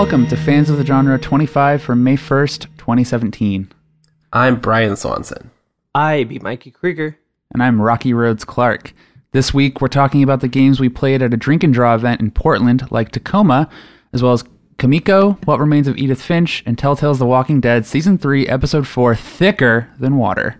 and welcome to Fans of the Genre 25 from May 1st, 2017. I'm Brian Swanson. I be Mikey Krieger. And I'm Rocky Rhodes Clark. This week, we're talking about the games we played at a drink and draw event in Portland, like Tacoma, as well as Kamiko, What Remains of Edith Finch, and Telltale's The Walking Dead Season 3, Episode 4, Thicker Than Water.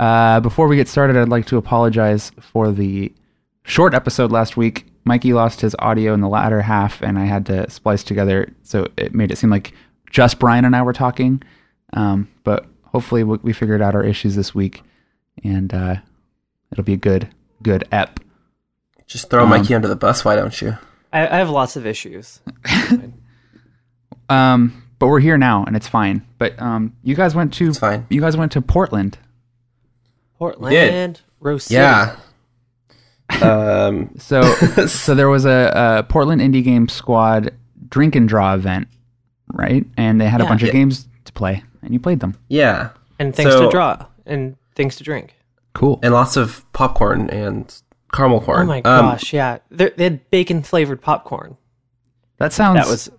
Uh, before we get started, I'd like to apologize for the short episode last week. Mikey lost his audio in the latter half, and I had to splice together, so it made it seem like just Brian and I were talking. Um, but hopefully, we, we figured out our issues this week, and uh, it'll be a good, good ep. Just throw um, Mikey under the bus, why don't you? I, I have lots of issues. um, but we're here now, and it's fine. But um, you guys went to it's fine. You guys went to Portland. Portland, Rose City. Yeah, um, so so there was a, a, Portland Indie Game Squad drink and draw event, right? And they had yeah. a bunch of games to play, and you played them. Yeah, and things so, to draw and things to drink. Cool. And lots of popcorn and caramel corn. Oh my um, gosh, yeah. They're, they had bacon flavored popcorn. That sounds that was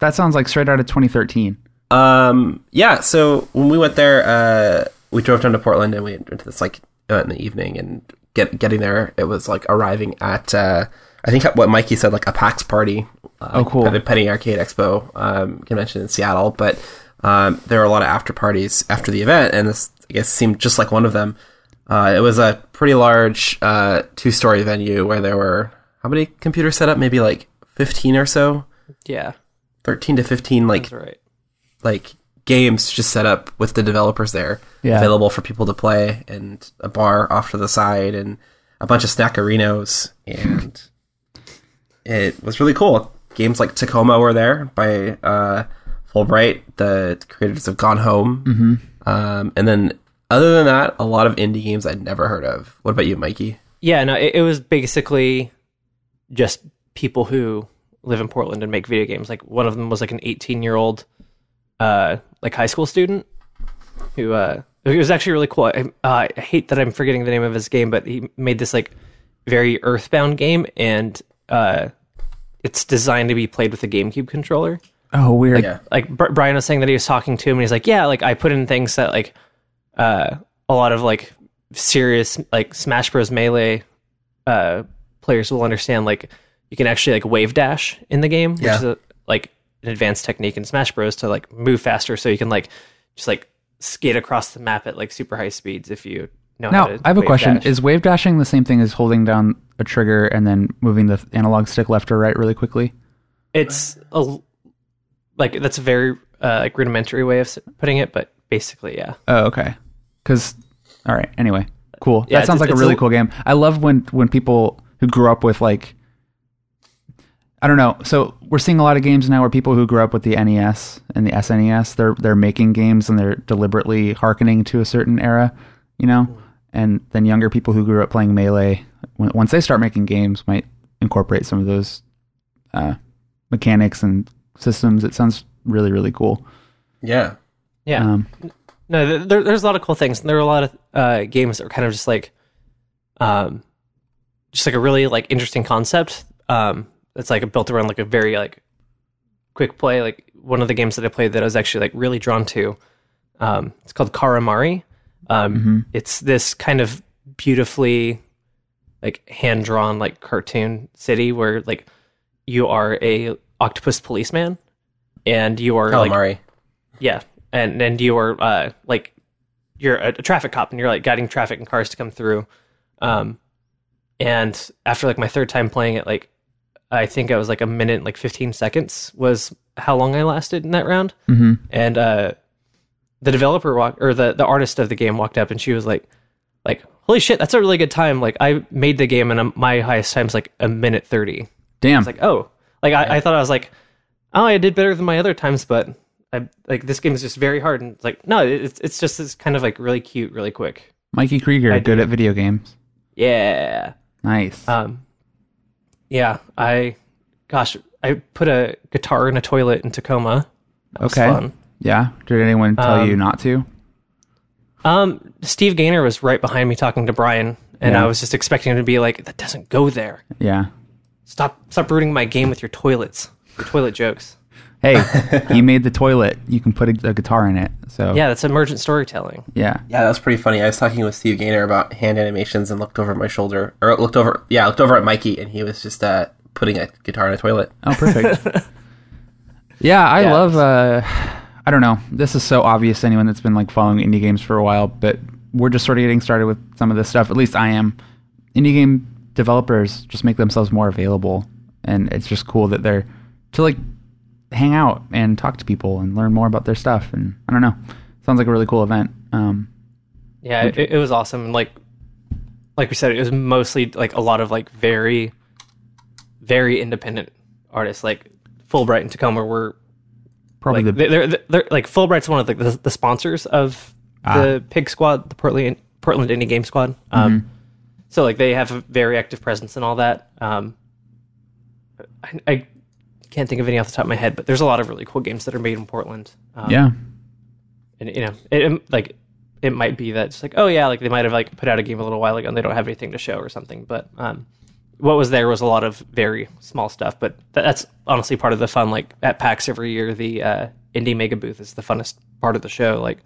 that sounds like straight out of 2013. Um, yeah. So when we went there, uh, we drove down to Portland and we went to this like event in the evening and get getting there, it was like arriving at uh, I think what Mikey said, like a PAX party. Uh, oh, cool! At the Penny Arcade Expo um, convention in Seattle, but um, there were a lot of after parties after the event, and this I guess seemed just like one of them. Uh, it was a pretty large uh, two-story venue where there were how many computers set up? Maybe like fifteen or so. Yeah, thirteen to fifteen. Like right. Like games just set up with the developers there, yeah. available for people to play, and a bar off to the side, and a bunch of snackerinos, and it was really cool. Games like Tacoma were there by uh, Fullbright, the creators of Gone Home, mm-hmm. um, and then other than that, a lot of indie games I'd never heard of. What about you, Mikey? Yeah, no, it, it was basically just people who live in Portland and make video games. Like one of them was like an 18 year old uh, like high school student who uh, it was actually really cool. I, uh, I hate that I'm forgetting the name of his game, but he made this like very Earthbound game, and uh, it's designed to be played with a GameCube controller. Oh, weird. Like, yeah. like Brian was saying that he was talking to him, and he's like, "Yeah, like I put in things that like uh, a lot of like serious like Smash Bros. Melee uh, players will understand. Like you can actually like wave dash in the game, which is a, like an advanced technique in Smash Bros to like move faster, so you can like just like skate across the map at like super high speeds if you know. Now, I have a question: dash. Is wave dashing the same thing as holding down a trigger and then moving the analog stick left or right really quickly? It's a like that's a very uh, like rudimentary way of putting it, but basically, yeah. Oh, okay. Because all right. Anyway, cool. Yeah, that sounds like a really a, cool game. I love when when people who grew up with like I don't know. So we're seeing a lot of games now where people who grew up with the NES and the SNES, they're they're making games and they're deliberately harkening to a certain era, you know. And then younger people who grew up playing Melee, when, once they start making games, might incorporate some of those uh, mechanics and systems. It sounds really really cool. Yeah, yeah. Um, no, there, there's a lot of cool things. There are a lot of uh, games that are kind of just like, um, just like a really like interesting concept. Um, it's like built around like a very like quick play. Like one of the games that I played that I was actually like really drawn to. Um, it's called Karamari. Um, mm-hmm. It's this kind of beautifully like hand drawn like cartoon city where like you are a octopus policeman and you are Calamari. like yeah and and you are uh like you're a, a, traffic cop and you're like guiding traffic and cars to come through um and after like my third time playing it like I think I was like a minute, like 15 seconds was how long I lasted in that round. Mm-hmm. And uh, the developer walked, or the, the artist of the game walked up and she was like, like, holy shit, that's a really good time. Like I made the game and I'm, my highest time is like a minute 30. Damn. I was like, oh, like I, I thought I was like, oh, I did better than my other times, but I like this game is just very hard. And it's like, no, it's, it's just this kind of like really cute, really quick. Mikey Krieger, good at video games. Yeah. Nice. Um, yeah, I, gosh, I put a guitar in a toilet in Tacoma. That okay. Fun. Yeah. Did anyone tell um, you not to? Um, Steve Gaynor was right behind me talking to Brian, and yeah. I was just expecting him to be like, "That doesn't go there." Yeah. Stop! Stop ruining my game with your toilets, your toilet jokes. Hey, he made the toilet. You can put a, a guitar in it. So Yeah, that's emergent storytelling. yeah, Yeah, that was pretty funny. I was talking with Steve Gaynor about hand animations and looked over my shoulder, or looked over, yeah, looked over at Mikey, and he was just uh, putting a guitar in a toilet. Oh, perfect. yeah, I Yeah. love. Uh, I don't know. This is so obvious to anyone that's been like following indie games for a while, but we're just sort of getting started with some of this stuff. At least I am. Indie game developers just make themselves more available, and it's just cool that they're to like hang out and talk to people and learn more about their stuff. And I don't know. Sounds like a really cool event. Um, Yeah, it, it was awesome. And like, like we said, it was mostly like a lot of like very, very independent artists. Like Fullbright and Tacoma were probably like the they're, they're, they're like Fullbright's one of like the, the sponsors of Ah. the Pig Squad, the Portland Portland Indie Game Squad. Um, Mm-hmm. so like they have a very active presence and all that. Um, I, I can't think of any off the top of my head, but there's a lot of really cool games that are made in Portland. Um, yeah. and you know, it, it- like it might be that it's like, oh yeah, like they might have like put out a game a little while ago and they don't have anything to show or something. But um, what was there was a lot of very small stuff. But th- that's honestly part of the fun. Like at PAX every year, the uh, indie mega booth is the funnest part of the show. Like,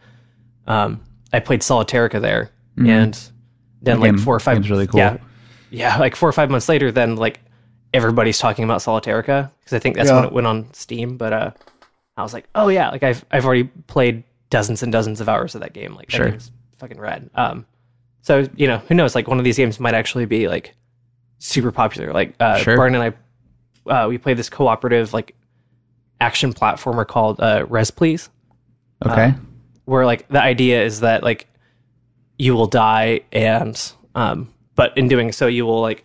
um, I played Solitarica there, and then The like game- four or five, really cool. Yeah, yeah, like four or five months later, then like everybody's talking about Solitarica because I think that's when it went on Steam. But uh, I was like, oh yeah, like I've I've already played dozens and dozens of hours of that game. Like that Sure. game's fucking rad. Um, so you know, who knows? Like one of these games might actually be like super popular. Like uh, Sure. Barn and I, uh, we played this cooperative like action platformer called uh, Res Please Okay. where like the idea is that like you will die and um but in doing so you will like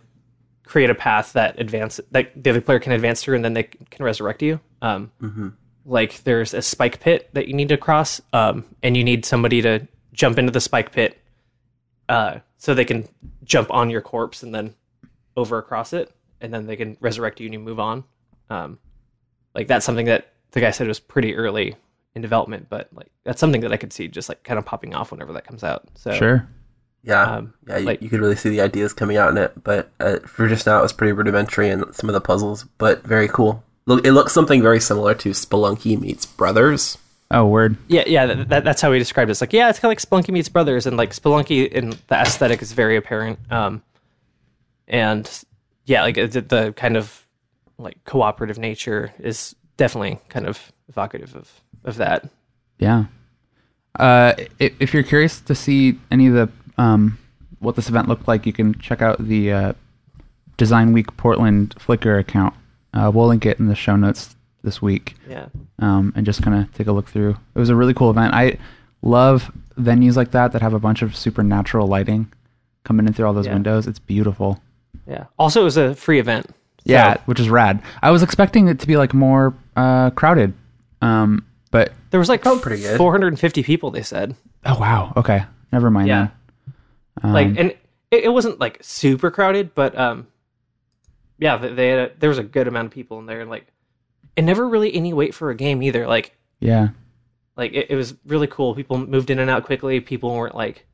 create a path that advance that the other player can advance through and then they can resurrect you um like there's a spike pit that you need to cross um and you need somebody to jump into the spike pit uh so they can jump on your corpse and then over across it and then they can resurrect you and you move on um like that's something that the guy said was pretty early in development, but like that's something that I could see just like kind of popping off whenever that comes out. So Sure. Yeah, Um, yeah, you, like- you could really see the ideas coming out in it. But uh, for just now, it was pretty rudimentary in some of the puzzles, but very cool. Look, it looks something very similar to Spelunky meets Brothers. Oh, word. yeah, yeah, that, that, that's how he described it. It's like yeah, it's kind of like Spelunky meets Brothers, and like Spelunky in the aesthetic is very apparent. Um, and yeah, like the, the kind of like cooperative nature is definitely kind of evocative of of that. Yeah. Uh, i- if you're curious to see any of the um, what this event looked like, you can check out the uh, Design Week Portland Flickr account. Uh, we'll link it in the show notes this week, Yeah, um, and just kind of take a look through. It was a really cool event. I love venues like that that have a bunch of supernatural lighting coming in through all those Yeah. windows. It's beautiful. yeah. Also, it was a free event. So- Yeah, which is rad. I was expecting it to be like more uh, crowded, um, but there was like Felt pretty good. 450 people. They said. oh wow, okay, never mind. Yeah. then. Like Um, and it, it wasn't like super crowded but um yeah they, they had a, there was a good amount of people in there and like and never really any wait for a game either. Like yeah, like it, it was really cool. People moved in and out quickly. People weren't like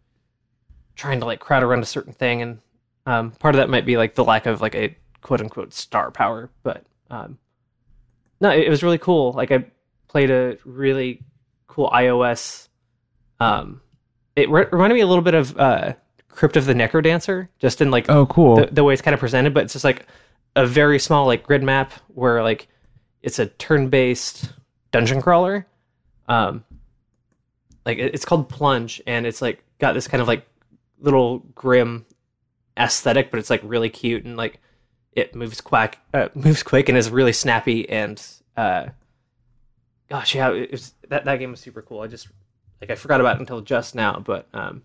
trying to like crowd around a certain thing and um part of that might be like the lack of like a quote unquote star power but um no it, it was really cool. Like i played a really cool ios um it re- reminded me a little bit of uh crypt of the necrodancer just in like Oh, cool. the, the way it's kind of presented, but it's just like a very small like grid map where like it's a turn-based dungeon crawler. Um, like it's called Plunge, and it's like got this kind of like little grim aesthetic, but it's like really cute and like it moves quack, uh, moves quick, and is really snappy. And uh, gosh, yeah, it was, that that game was super cool. I just like I forgot about it until just now, but um,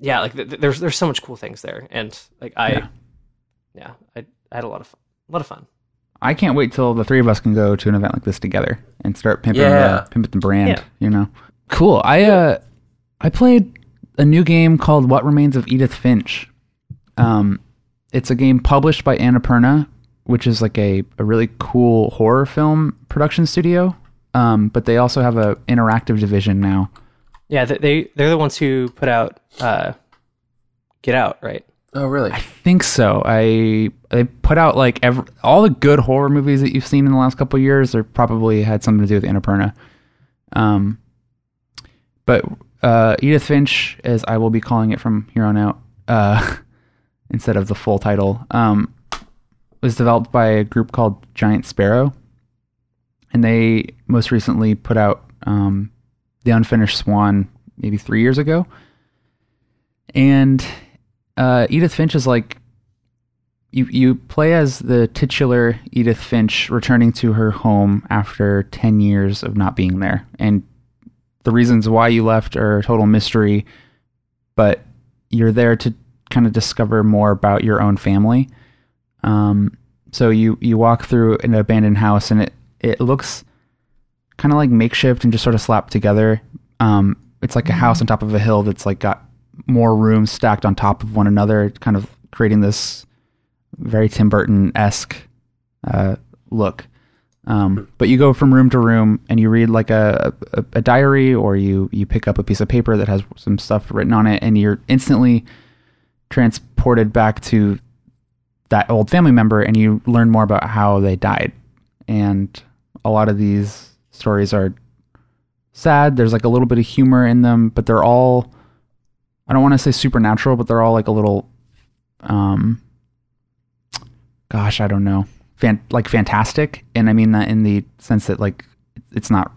yeah, like th- th- there's there's so much cool things there, and like I, Yeah. yeah, I, I had a lot of fun, a lot of fun. I can't wait till the three of us can go to an event like this together and start pimping Yeah. the pimping the brand. Yeah. You know, cool. I uh, I played a new game called What Remains of Edith Finch. Um, it's a game published by Annapurna, which is like a, a really cool horror film production studio. Um, but they also have a interactive division now. Yeah, th- they they're the ones who put out uh, Get Out, right? Oh, really? I think so. I they put out like every, all the good horror movies that you've seen in the last couple of years. They probably had something to do with Annapurna. Um, but uh, Edith Finch, as I will be calling it from here on out, uh, instead of the full title, um, was developed by a group called Giant Sparrow, and they most recently put out um, the Unfinished Swan maybe three years ago, and uh, Edith Finch is like you you play as the titular Edith Finch returning to her home after 10 years of not being there. And the reasons why you left are total mystery but you're there to kind of discover more about your own family. Um, so you you walk through an abandoned house and it it looks kind of like makeshift and just sort of slapped together um, it's like a house on top of a hill that's like got more rooms stacked on top of one another kind of creating this very Tim Burton esque uh, look. Um, but you go from room to room and you read like a, a, a diary or you, you pick up a piece of paper that has some stuff written on it and you're instantly transported back to that old family member and you learn more about how they died. And a lot of these stories are sad. There's like a little bit of humor in them, but they're all, I don't want to say supernatural, but they're all like a little, um, gosh, I don't know, fan, like fantastic. And I mean that in the sense that like it's not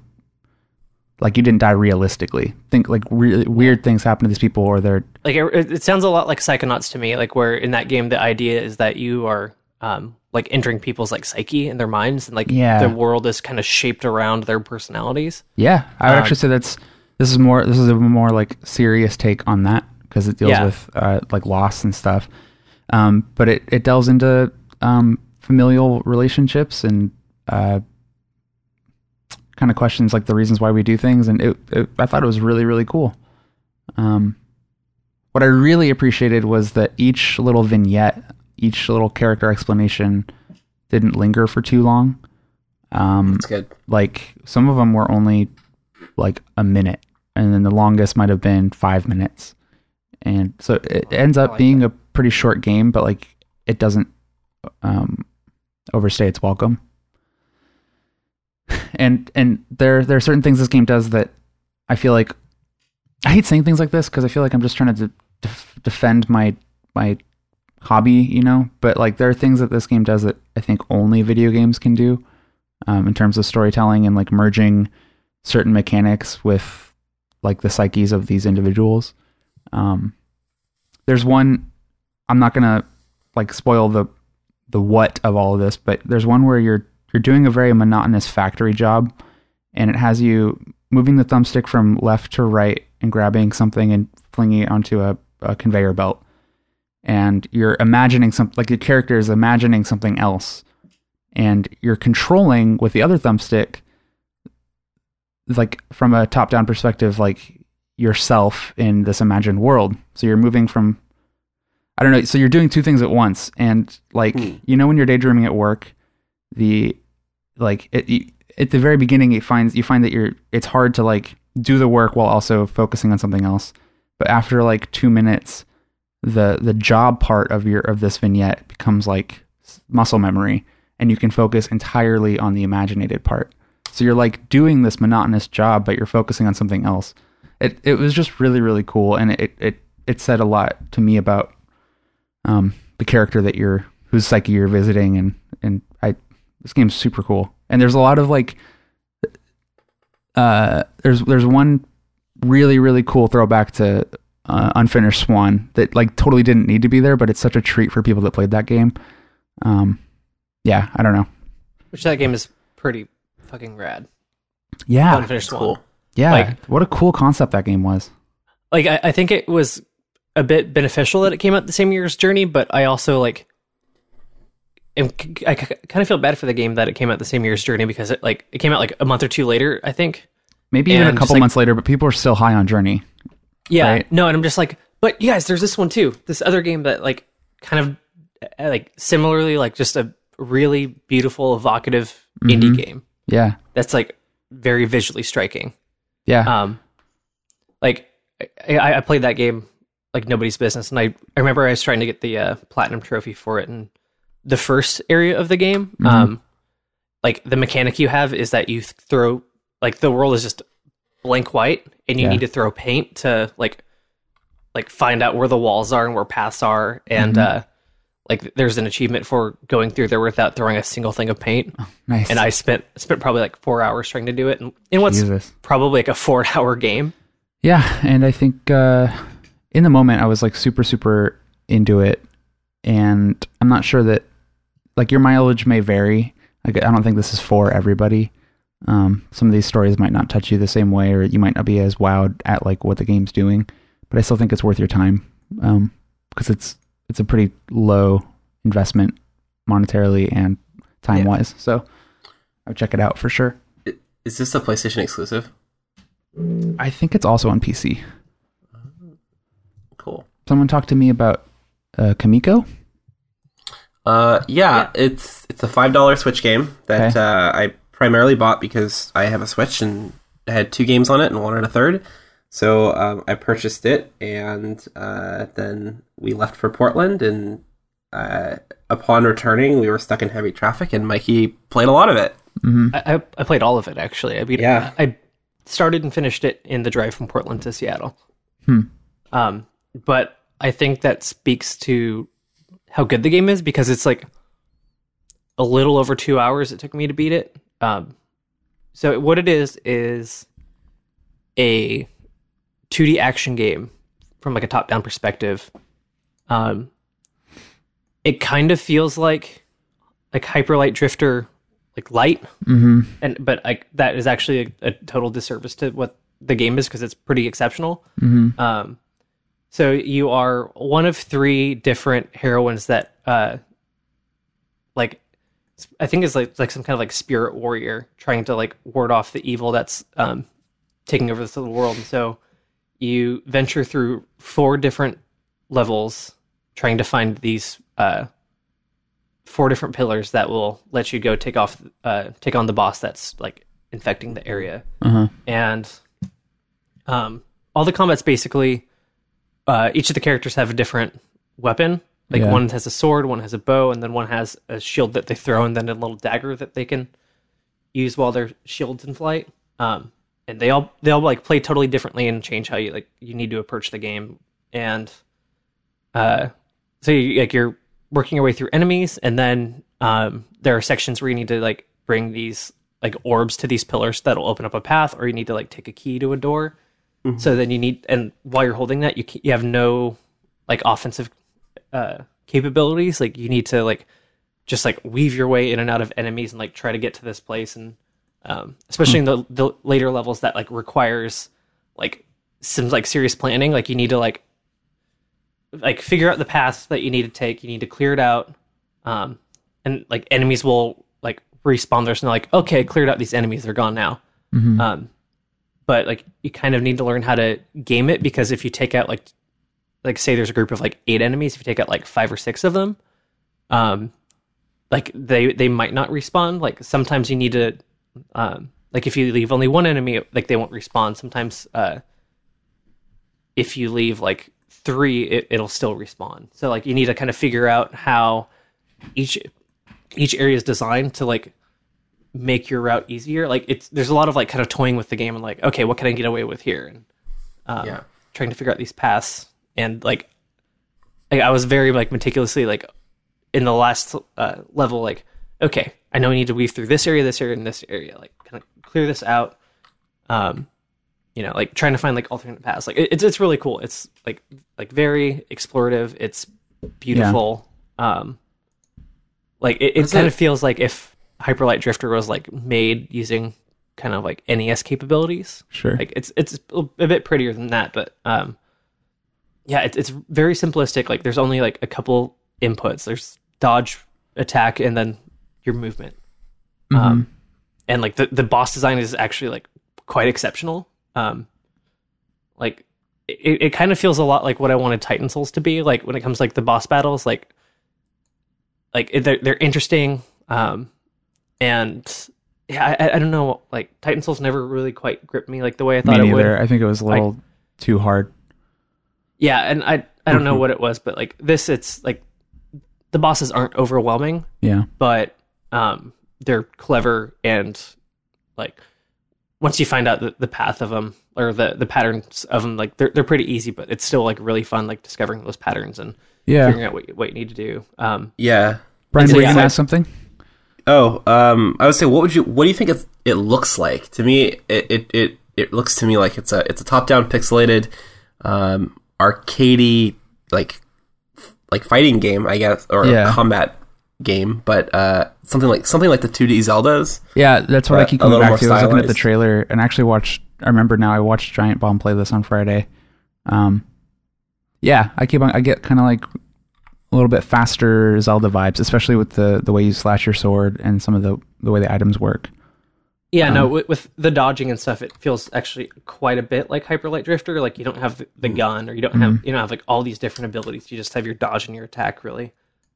like you didn't die realistically. Think like re- weird things happen to these people, or they're Like it, it sounds a lot like Psychonauts to me. Like where in that game the idea is that you are um, like entering people's like psyche and their minds, and like Yeah. the world is kind of shaped around their personalities. yeah. I would Um, actually say that's this is more this is a more like serious take on that because it deals Yeah. with uh, like loss and stuff. Um, but it it delves into um, familial relationships and uh, kind of questions like the reasons why we do things, and it, it I thought it was really really cool. Um, what I really appreciated was that each little vignette, each little character explanation, didn't linger for too long. Um, That's good. like some of them were only like a minute and then the longest might have been five minutes and so it ends up like being a pretty short game but like it doesn't um overstay its welcome and and there there are certain things this game does that i feel like i hate saying things like this because i feel like i'm just trying to de- def- defend my my hobby you know but like there are things that this game does that i think only video games can do um, in terms of storytelling and like merging certain mechanics with like the psyches of these individuals. Um, there's one I'm not gonna like spoil the the what of all of this, but there's one where you're you're doing a very monotonous factory job, and it has you moving the thumbstick from left to right and grabbing something and flinging it onto a, a conveyor belt, and you're imagining something like your character is imagining something else and you're controlling with the other thumbstick like from a top down perspective like yourself in this imagined world so you're moving from i don't know so you're doing two things at once and like Hmm. you know when you're daydreaming at work the like it, you, at the very beginning it finds you find that you're it's hard to like do the work while also focusing on something else but after like 2 minutes the the job part of your of this vignette becomes like muscle memory and you can focus entirely on the imaginated part. So you're like doing this monotonous job, but you're focusing on something else. It it was just really really cool, and it it it said a lot to me about um the character that you're whose psyche you're visiting, and and I this game's super cool. And there's a lot of like uh there's there's one really really cool throwback to uh, Unfinished Swan that like totally didn't need to be there, but it's such a treat for people that played that game. Um, yeah, I don't know. Which that game is pretty fucking rad. Yeah, Unfinished Swan. Cool. yeah. like- what a cool concept that game was. Like I, I think it was a bit beneficial that it came out the same year as Journey, but I also like. Am, I kind of feel bad for the game that it came out the same year as Journey because it like it came out like a month or two later, I think. Maybe even a And just, couple like- months later, but people are still high on Journey. Yeah, Right. no, and I'm just like, but you guys, there's this one too. This other game that like kind of uh, like similarly like just a really beautiful, evocative indie game Yeah, that's like very visually striking. yeah, Um, like I, I played that game like nobody's business. And I, I remember I was trying to get the uh, platinum trophy for it, and the first area of the game, um, like the mechanic you have is that you th- throw like the world is just blank white, and you Yeah. need to throw paint to like like find out where the walls are and where paths are, and uh, like there's an achievement for going through there without throwing a single thing of paint. Nice. And I spent spent probably like four hours trying to do it, and in what's Jesus. probably like a four hour game. Yeah, and I think uh, in the moment I was like super super into it, and I'm not sure that like your mileage may vary. Like I don't think this is for everybody. Um, some of these stories might not touch you the same way, or you might not be as wowed at like what the game's doing. But I still think it's worth your time because it's it's a pretty low investment monetarily and time wise. So I would check it out for sure. Is this a PlayStation exclusive? I think it's also on PC. Cool. Someone talked to me about uh, Kamiko. Uh, yeah, it's it's a five dollar Switch game that Okay. uh, I primarily bought because I have a Switch and I had two games on it and wanted a third. So um, I purchased it, and uh, then we left for Portland. And uh, upon returning, we were stuck in heavy traffic, and Mikey played a lot of it. I, I, I played all of it actually. I beat Yeah. I started and finished it in the drive from Portland to Seattle. Hmm. Um, but I think that speaks to how good the game is because it's like a little over two hours it took me to beat it. Um, so what it is is a 2D action game from like a top down perspective. Um, it kind of feels like like Hyper Light Drifter, like light, Mm-hmm. and but like that is actually a, a total disservice to what the game is because it's pretty exceptional. Mm-hmm. Um, so you are one of three different heroines that, uh, like, I think is like like some kind of like spirit warrior trying to like ward off the evil that's um, taking over this little world. And so you venture through four different levels trying to find these uh, four different pillars that will let you go take off uh, take on the boss that's like infecting the area Uh-huh. and um, all the combat's basically uh, each of the characters have a different weapon. Like Yeah. one has a sword, one has a bow, and then one has a shield that they throw, and then a little dagger that they can use while their shields in flight. Um, and they all they all like play totally differently and change how you like you need to approach the game. And uh, so you, like you're working your way through enemies, and then um, there are sections where you need to like bring these like orbs to these pillars that'll open up a path, or you need to like take a key to a door. So then you need, and while you're holding that, you ca- you have no like offensive uh, capabilities. Like you need to like just like weave your way in and out of enemies and like try to get to this place, and um, especially in the the later levels that like requires like some like serious planning. Like you need to like like figure out the path that you need to take. You need to clear it out, um, and like enemies will like respawn. There's no like okay, cleared out these enemies. They're gone now. Um, but like you kind of need to learn how to game it because if you take out like like say there's a group of like eight enemies, if you take out like five or six of them, um, like they they might not respawn. Like sometimes you need to, um, like if you leave only one enemy, like they won't respawn. Sometimes, uh, if you leave like three, it, it'll still respawn. So like you need to kind of figure out how each each area is designed to like make your route easier. Like it's there's a lot of like kind of toying with the game and like okay, what can I get away with here and um, Yeah. trying to figure out these paths and like like I was very like meticulously like in the last uh, level like okay, I know I need to weave through this area, this area, and this area. Like kind of clear this out. Um, you know, like trying to find like alternate paths. Like it, it's it's really cool. It's like like very explorative. It's beautiful. Um, like it, it kind it- of feels like if Hyperlight Drifter was like made using kind of like NES capabilities. Sure. Like it's it's a bit prettier than that, but um, yeah, it's it's very simplistic. Like there's only like a couple inputs. There's dodge, attack, and then your movement. Um, and like the the boss design is actually like quite exceptional. Um, like it, it kind of feels a lot like what I wanted Titan Souls to be. Like when it comes to, like the boss battles, like like they're they're interesting. Um, and yeah, I, I don't know. Like Titan Souls never really quite gripped me like the way I Me thought it would. I think it was a little too hard. Yeah, and I I don't know what it was, but like this, it's like the bosses aren't overwhelming, Yeah. but um, they're clever and like once you find out the, the path of them or the the patterns of them, like they're they're pretty easy, but it's still like really fun, like discovering those patterns and Yeah. figuring out what you, what you need to do. Um, Yeah. Brian, so, were you yeah, gonna ask something? Oh, um, I would say, what would you, what do you think it, it looks like? To me, it, it, it, it looks to me like it's a, it's a top-down pixelated, um, arcadey, like, f- like fighting game, I guess, or Yeah. combat game, but uh, something like something like the 2D Zeldas. Yeah, that's what I keep coming back to. I was looking at the trailer and actually watched. I remember now. I watched Giant Bomb play this on Friday. Um, yeah, I keep on. I get kind of like a little bit faster Zelda vibes, especially with the the way you slash your sword and some of the the way the items work. Yeah, no, Um, with, with the dodging and stuff, it feels actually quite a bit like Hyper Light Drifter. Like you don't have the, the gun, or you don't have you don't have like all these different abilities. You just have your dodge and your attack, really.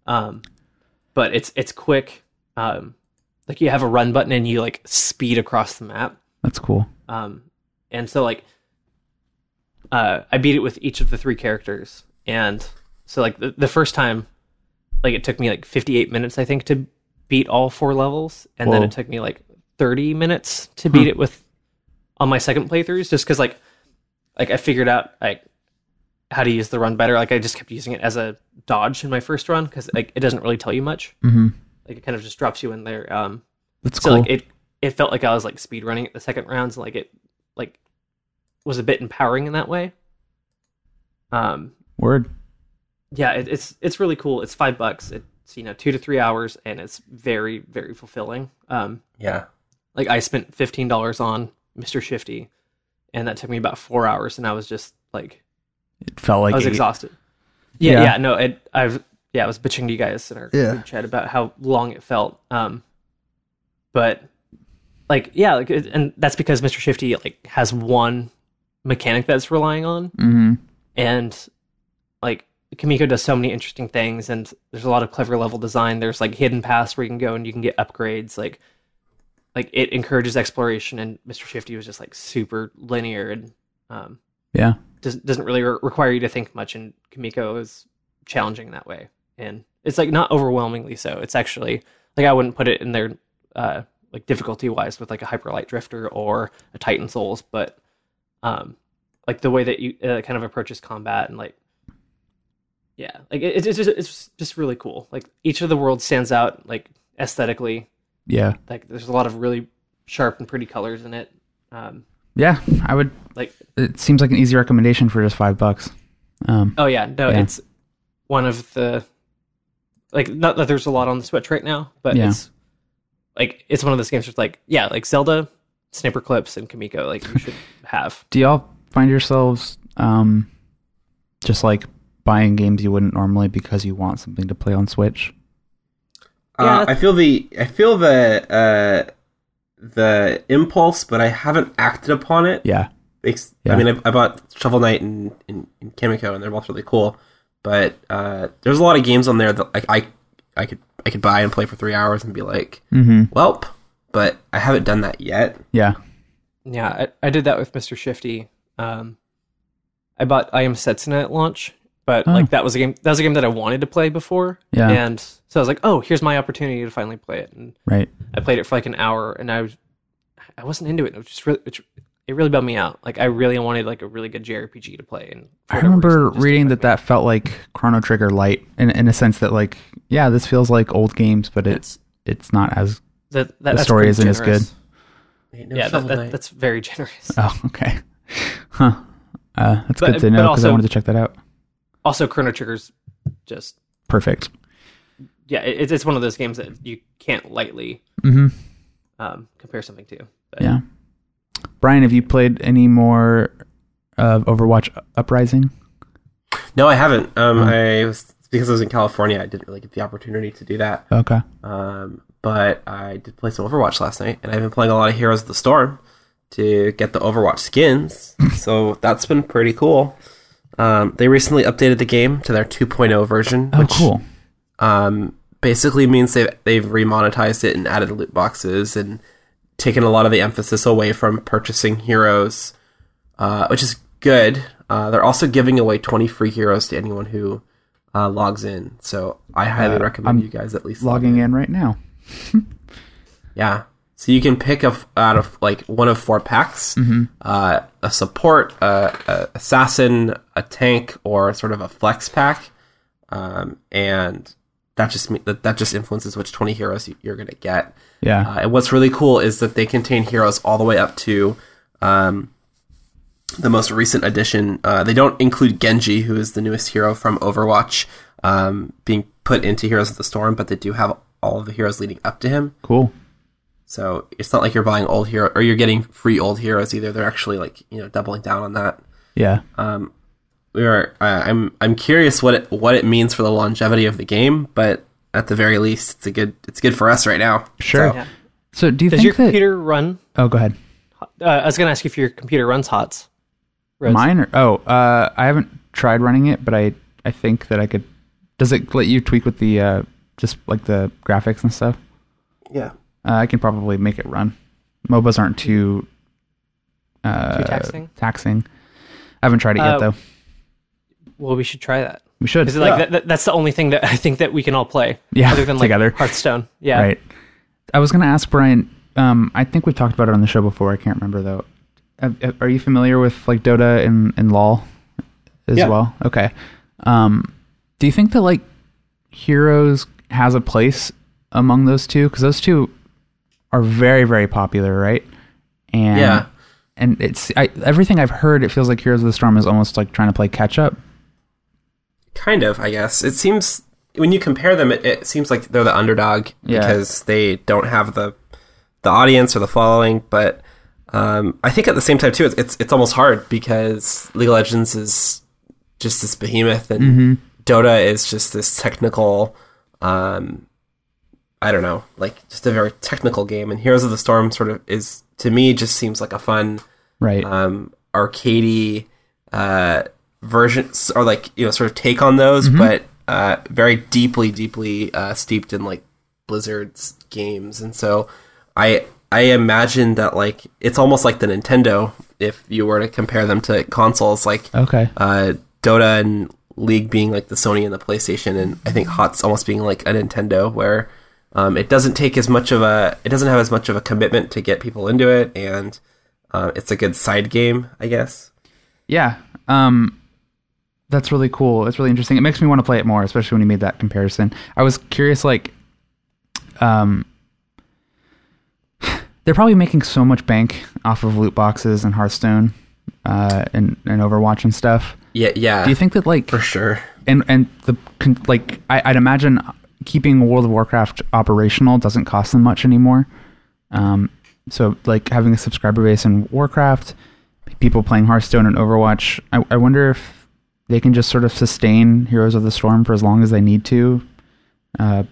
Um, but it's it's quick. Um, like you have a run button and you like speed across the map. That's cool. Um, and so like, uh, I beat it with each of the three characters, and so like the, the first time, like it took me like 58 minutes, I think, to beat all four levels, and then it took me like 30 minutes to beat it with on my second playthroughs, just because like, like I figured out like how to use the run better. Like I just kept using it as a dodge in my first run because like it doesn't really tell you much. hmm Like it kind of just drops you in there. Um, That's so cool. like it it felt like I was like speed running at the second rounds, and like it like was a bit empowering in that way. Um, Word. yeah, it, it's it's really cool. It's five bucks. It's you know two to three hours, and it's very very fulfilling. Um, Yeah. Like I spent fifteen dollars on Mister Shifty, and that took me about four hours, and I was just like It felt like I was eight. exhausted. Yeah, Yeah. yeah, no, it, I've yeah, I was bitching to you guys in our Yeah. group chat about how long it felt. Um, but like, yeah, like, it, and that's because Mr. Shifty like has one mechanic that's relying on, hmm and like Kamiko does so many interesting things, and there's a lot of clever level design. There's like hidden paths where you can go and you can get upgrades. Like, like it encourages exploration, and Mr. Shifty was just like super linear and um, Yeah. doesn't doesn't really re- require you to think much, and Kamiko is challenging that way, and it's like not overwhelmingly so. It's actually like I wouldn't put it in there uh, like difficulty wise with like a Hyper Light Drifter or a Titan Souls, but um, like the way that you uh, kind of approaches combat and like yeah, like it, it's just it's just really cool. Like each of the worlds stands out like aesthetically. Yeah. Like there's a lot of really sharp and pretty colors in it. Um, Yeah. I would. like It seems like an easy recommendation for just five bucks. Um. Oh yeah, no, Yeah. it's one of the like not that there's a lot on the Switch right now, but Yeah. it's like it's one of those games that's like yeah, like Zelda, Snipper Clips, and Kamiko, like you should have. Do y'all find yourselves um, just like buying games you wouldn't normally because you want something to play on Switch? Yeah, Uh, I feel the I feel the uh, the impulse, but I haven't acted upon it. Yeah. Ex- Yeah. I mean, I, I bought Shovel Knight and, and, and Kamiko, and they're both really cool. But uh, there's a lot of games on there that like I I could I could buy and play for three hours and be like, Mm-hmm. welp. But I haven't done that yet. Yeah. Yeah, I, I did that with Mr. Shifty. Um, I bought I Am Setsuna at launch, but Oh. like that was a game that was a game that I wanted to play before, Yeah. and so I was like, oh, here's my opportunity to finally play it, and Right. I played it for like an hour, and I was I wasn't into it. It was just really, it, it really bummed me out. Like I really wanted like a really good JRPG to play, and I remember reason, reading didn't that that felt like Chrono Trigger light in in a sense that like yeah, this feels like old games, but it's it's not as that, that, the story isn't as good. No Yeah, that, that, that's very generous. oh okay, huh? Uh, that's But- good to know because I wanted to check that out. Also, Chrono Trigger's just Perfect. yeah, it, it's one of those games that you can't lightly Mm-hmm. um, compare something to. But Yeah. Brian, have you played any more of Overwatch Uprising? no, I haven't. Um, Oh. I was because I was in California. I didn't really get the opportunity to do that. Okay. Um, but I did play some Overwatch last night, and I've been playing a lot of Heroes of the Storm to get the Overwatch skins. so that's been pretty cool. Um, they recently updated the game to their 2.0 version, Oh, which cool. um, basically means they've, they've remonetized it and added loot boxes and taken a lot of the emphasis away from purchasing heroes, uh, which is good. Uh, they're also giving away 20 free heroes to anyone who uh, logs in. So I highly recommend you guys at least log Logging in right now. Yeah. So you can pick a out of like one of four packs, uh, a support, uh, a assassin, a tank, or sort of a flex pack, um, and that just me- that, that just influences which twenty heroes you- you're gonna get. Yeah. Uh, and what's really cool is that they contain heroes all the way up to um, the most recent addition. Uh, they don't include Genji, who is the newest hero from Overwatch, um, being put into Heroes of the Storm, but they do have all of the heroes leading up to him. cool. So it's not like you're buying old hero or you're getting free old heroes either. They're actually like you know doubling down on that. Yeah. Um, we are. Uh, I'm. I'm curious what it what it means for the longevity of the game, but at the very least, it's a good. It's good for us right now. Sure. So, Yeah. So do you Does think your that? computer run? oh, go ahead. Uh, I was going to ask if your computer runs HOTS. Rose. Mine or oh, uh, I haven't tried running it, but I I think that I could. Does it let you tweak with the uh, just like the graphics and stuff? yeah. Uh, I can probably make it run. MOBAs aren't too uh, Too taxing? Taxing. I haven't tried it yet Uh, though. Well, we should try that. We should. Is it like that, that, that's the only thing that I think that we can all play? Yeah, other than together. Hearthstone. Yeah. Right. I was going to ask Brian. Um, I think we've talked about it on the show before. I can't remember though. Have- have- Are you familiar with like Dota and, and LoL as Yeah. well? Okay. Um, do you think that like Heroes has a place among those two? Because those two are very very popular, right? And Yeah. and it's I, everything I've heard. It feels like Heroes of the Storm is almost like trying to play catch up. Kind of, I guess. It seems when you compare them, it, it seems like they're the underdog Yeah. because they don't have the the audience or the following. But um, I think at the same time too, it's, it's it's almost hard because League of Legends is just this behemoth, and Dota is just this technical. Um, I don't know, like just a very technical game, and Heroes of the Storm sort of is to me just seems like a fun Right. um, arcadey uh, versions or like you know sort of take on those, but uh, very deeply, deeply uh, steeped in like Blizzard's games, and so I I imagine that like it's almost like the Nintendo if you were to compare them to consoles, like okay. uh, Dota and League being like the Sony and the PlayStation, and I think HOTS almost being like a Nintendo, where um, it doesn't take as much of a, it doesn't have as much of a commitment to get people into it, and uh, it's a good side game, I guess. Yeah. Um that's really cool. It's really interesting. It makes me want to play it more, especially when you made that comparison. I was curious like um they're probably making so much bank off of loot boxes and Hearthstone uh and, and Overwatch and stuff. Yeah, yeah, Do you think that like for sure. and and the like I, I'd imagine keeping World of Warcraft operational doesn't cost them much anymore. Um, so like having a subscriber base in Warcraft, people playing Hearthstone and Overwatch. I, I wonder if they can just sort of sustain Heroes of the Storm for as long as they need to, uh,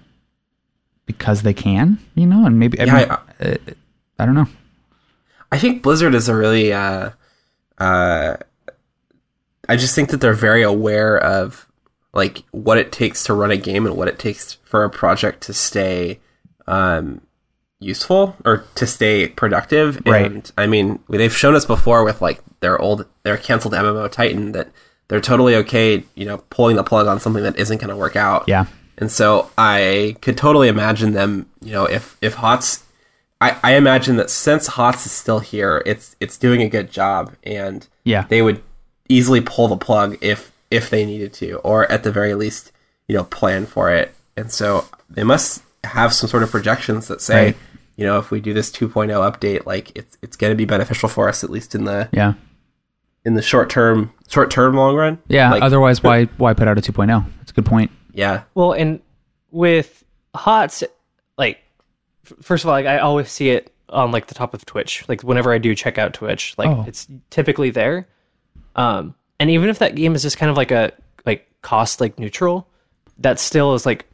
because they can, you know, and maybe I, mean, I- uh, I don't know. I think Blizzard is a really, uh, uh, I just think that they're very aware of like what it takes to run a game and what it takes for a project to stay um, useful or to stay productive. Right. And I mean, they've shown us before with like their old, their canceled MMO Titan that they're totally okay, you know, pulling the plug on something that isn't going to work out. Yeah, And so I could totally imagine them, you know, if if HOTS I, I imagine that since HOTS is still here, it's it's doing a good job and yeah, they would easily pull the plug if if they needed to, or at the very least, you know, plan for it. And so they must have some sort of projections that say, Right. you know, if we do this 2.0 update, like it's it's going to be beneficial for us at least in the yeah, in the short term, short term, long run. yeah. Like, Otherwise, why why put out a 2.0? That's a good point. yeah, Well, and with HOTS, like f- first of all, like I always see it on like the top of Twitch. Like whenever I do check out Twitch, like Oh. it's typically there. Um, and even if that game is just kind of like a like cost like neutral, that still is like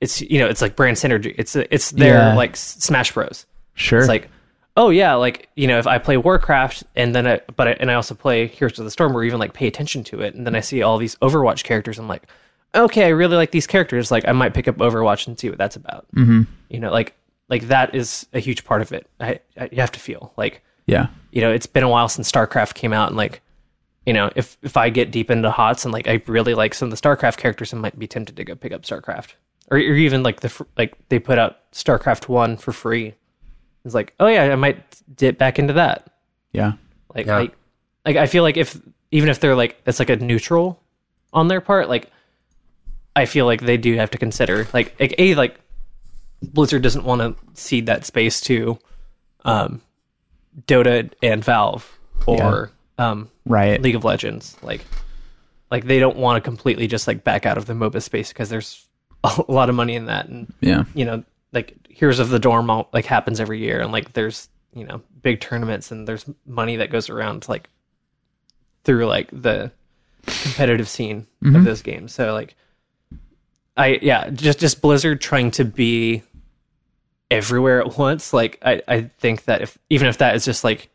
it's you know it's like brand synergy. It's it's there Yeah. like Smash Bros. Sure. It's like oh yeah, like you know if I play Warcraft and then I, but I, and I also play Heroes of the Storm or even like pay attention to it and then I see all these Overwatch characters. I'm like okay, I really like these characters. Like I might pick up Overwatch and see what that's about. Mm-hmm. You know, like like that is a huge part of it. I, I you have to feel like yeah, you know it's been a while since StarCraft came out and like you know, if if I get deep into HOTS and like I really like some of the StarCraft characters, I might be tempted to go pick up StarCraft, or, or even like the like they put out StarCraft One for free. It's like, oh yeah, I might dip back into that. Yeah. Like, Yeah. like, like I feel like if even if they're like it's like a neutral on their part, like I feel like they do have to consider like, like a like Blizzard doesn't want to cede that space to um Dota and Valve or um Right. League of Legends. Like like they don't want to completely just like back out of the MOBA space because there's a lot of money in that and Yeah. you know, like Heroes of the Dorm all, like happens every year, and like there's you know big tournaments and there's money that goes around like through like the competitive scene of those games. So like, I yeah, just just Blizzard trying to be everywhere at once. Like I I think that if even if that is just like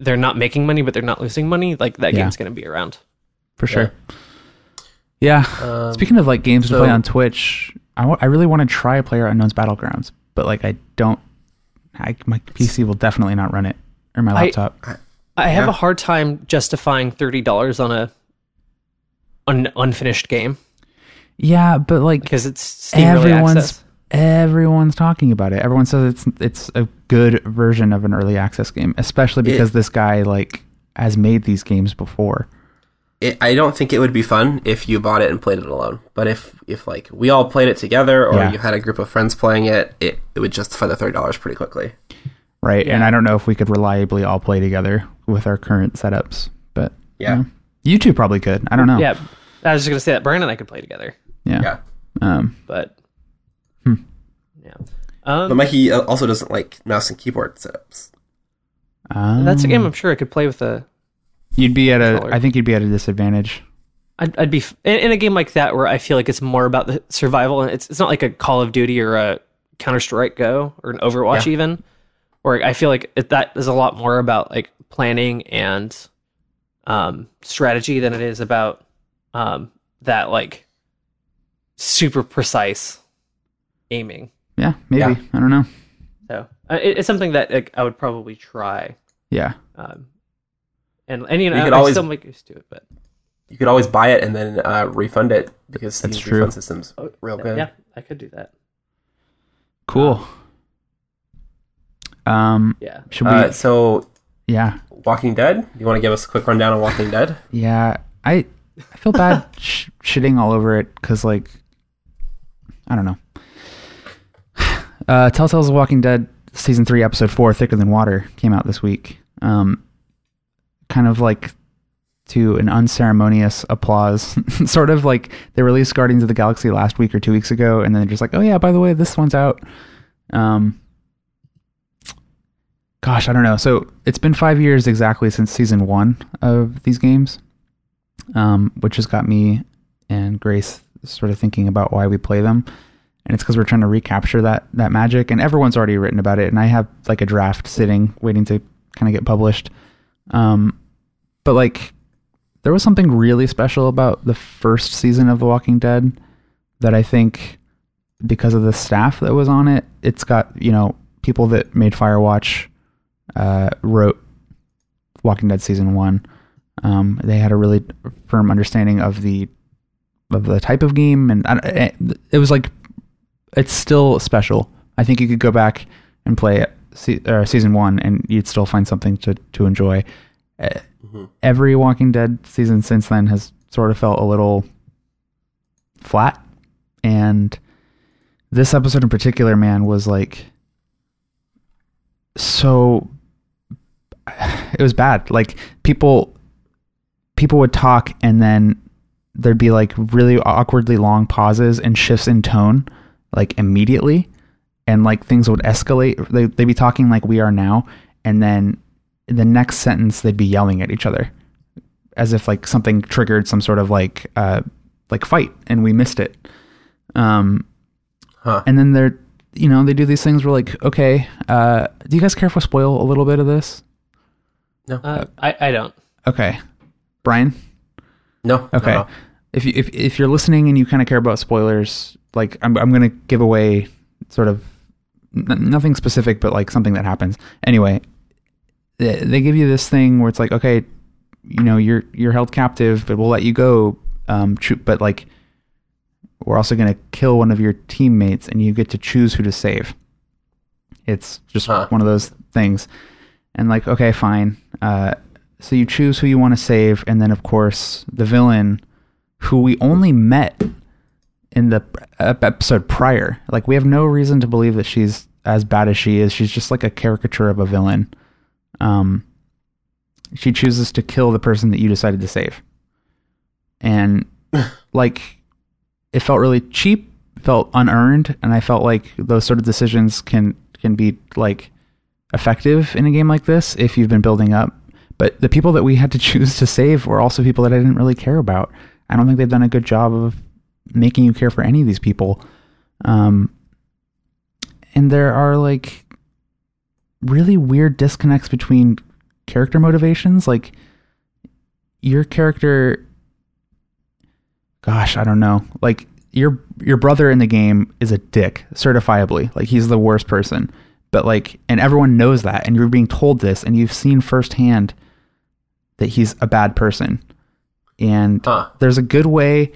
they're not making money but they're not losing money, like that Yeah. game's gonna be around. For sure. Yeah. Um, Speaking of like games to play on Twitch, I I really want to try a Player Unknown's Battlegrounds, but like I don't. I, my PC will definitely not run it, or my laptop. I have Yeah. a hard time justifying thirty dollars on a un- unfinished game yeah, but like because it's Steam everyone's access. Everyone's talking about it. Everyone says it's it's a good version of an early access game, especially because this guy like has made these games before. it, I don't think it would be fun if you bought it and played it alone. But if if like we all played it together, or Yeah. you had a group of friends playing it, it, it would justify the thirty dollars pretty quickly. Right. And I don't know if we could reliably all play together with our current setups, but Yeah. you, know, you two probably could. I don't know. Yeah, I was just gonna say that Brian and I could play together, Yeah. Yeah. Um, but. Yeah, But um, Mikey uh, also doesn't like mouse and keyboard setups. that's a game um, I'm sure I could play with a. You'd be at a. controller. I think you'd be at a disadvantage. I'd, I'd be f- in, in a game like that where I feel like it's more about the survival, and it's it's not like a Call of Duty or a Counter Strike Go or an Overwatch Yeah. even, where I feel like it, that is a lot more about like planning and um, strategy than it is about um, that like super precise aiming. Yeah, maybe. Yeah. I don't know. So uh, it, it's something that like, I would probably try. Yeah. Um, and and you know You could I always- still make used to it, but You could always buy it and then uh, refund it because Steam's That's true. refund system's real good. yeah, I could do that. Cool. Um. Yeah. Should we? Uh, so, yeah. Walking Dead. You want to give us a quick rundown on Walking Dead? Yeah. I. I feel bad sh- shitting all over it because like. I don't know. Uh, Telltale's The Walking Dead season three episode four, Thicker Than Water, came out this week. Um, kind of like to an unceremonious applause, sort of like they released Guardians of the Galaxy last week or two weeks ago, and then they're just like, oh yeah, by the way, this one's out. Um, gosh, I don't know. So it's been five years exactly since season one of these games, um, which has got me and Grace sort of thinking about why we play them. And it's because we're trying to recapture that that magic, and everyone's already written about it, and I have like a draft sitting, waiting to kind of get published. Um, but like, there was something really special about the first season of The Walking Dead that I think, because of the staff that was on it, it's got you know people that made Firewatch uh, wrote Walking Dead season one. Um, they had a really firm understanding of the of the type of game, and I, it, it was like it's still special. I think you could go back and play se- uh, season one, and you'd still find something to to enjoy. Uh, Mhm. Every Walking Dead season since then has sort of felt a little flat, and this episode in particular, man, was like so. It was bad. Like people, people would talk, and then there'd be like really awkwardly long pauses and shifts in tone, like immediately, and like things would escalate. They they'd be talking like we are now, and then the next sentence they'd be yelling at each other, as if like something triggered some sort of like uh like fight, and we missed it. Um, Huh. and then they're you know they do these things where like okay, uh, do you guys care if we spoil a little bit of this? No. Uh, I I don't. Okay, Brian. no. Okay. no, no. If you if if you're listening and you kind of care about spoilers, like I'm I'm gonna give away sort of n- nothing specific, but like something that happens. Anyway, they, they give you this thing where it's like, okay, you know you're you're held captive, but we'll let you go. Um, but like we're also going to kill one of your teammates, and you get to choose who to save. It's just Huh. one of those things, and like okay, fine. Uh, so you choose who you want to save, and then of course the villain, who we only met in the episode prior. Like we have no reason to believe that she's as bad as she is. She's just like a caricature of a villain. Um, she chooses to kill the person that you decided to save, and like it felt really cheap, felt unearned, and I felt like those sort of decisions can can be like effective in a game like this if you've been building up. But the people that we had to choose to save were also people that I didn't really care about. I don't think they've done a good job of making you care for any of these people. Um, and there are like really weird disconnects between character motivations. Like your character, gosh, I don't know. Like your your brother in the game is a dick, certifiably. Like he's the worst person. But like, and everyone knows that, and you're being told this, and you've seen firsthand that he's a bad person. And Huh. there's a good way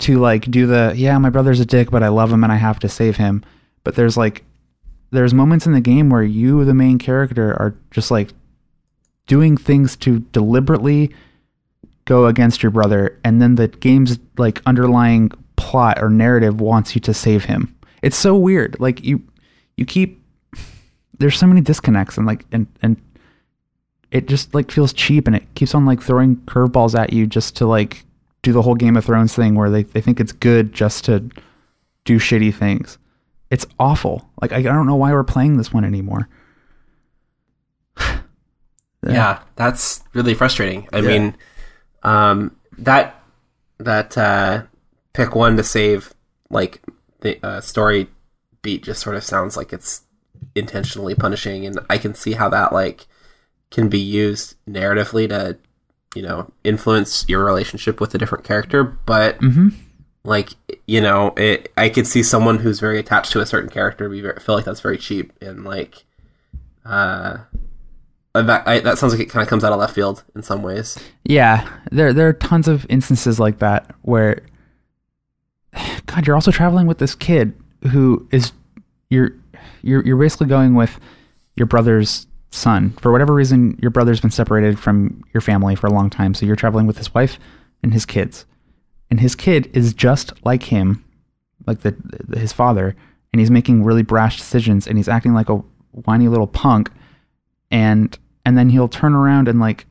to like do the yeah my brother's a dick but i love him and i have to save him. But there's like there's moments in the game where you the main character are just like doing things to deliberately go against your brother and then the game's like underlying plot or narrative wants you to save him. It's so weird. Like you you keep there's so many disconnects and like and and it just like feels cheap and it keeps on like throwing curveballs at you just to like do the whole Game of Thrones thing where they, they think it's good just to do shitty things. It's awful. Like I, I don't know why we're playing this one anymore. Yeah, that's really frustrating. I mean, um, that that uh, pick one to save like the uh, story beat just sort of sounds like it's intentionally punishing, and I can see how that like can be used narratively to you know influence your relationship with a different character, but Mm-hmm. like you know it, i could see someone who's very attached to a certain character be very, feel like that's very cheap and like uh that I, that sounds like it kind of comes out of left field in some ways Yeah, there there are tons of instances like that where God, you're also traveling with this kid who is you're you're you're basically going with your brother's son. For whatever reason, your brother's been separated from your family for a long time, so you're traveling with his wife and his kids. And his kid is just like him, like the, the his father, and he's making really brash decisions and he's acting like a whiny little punk and and then he'll turn around and like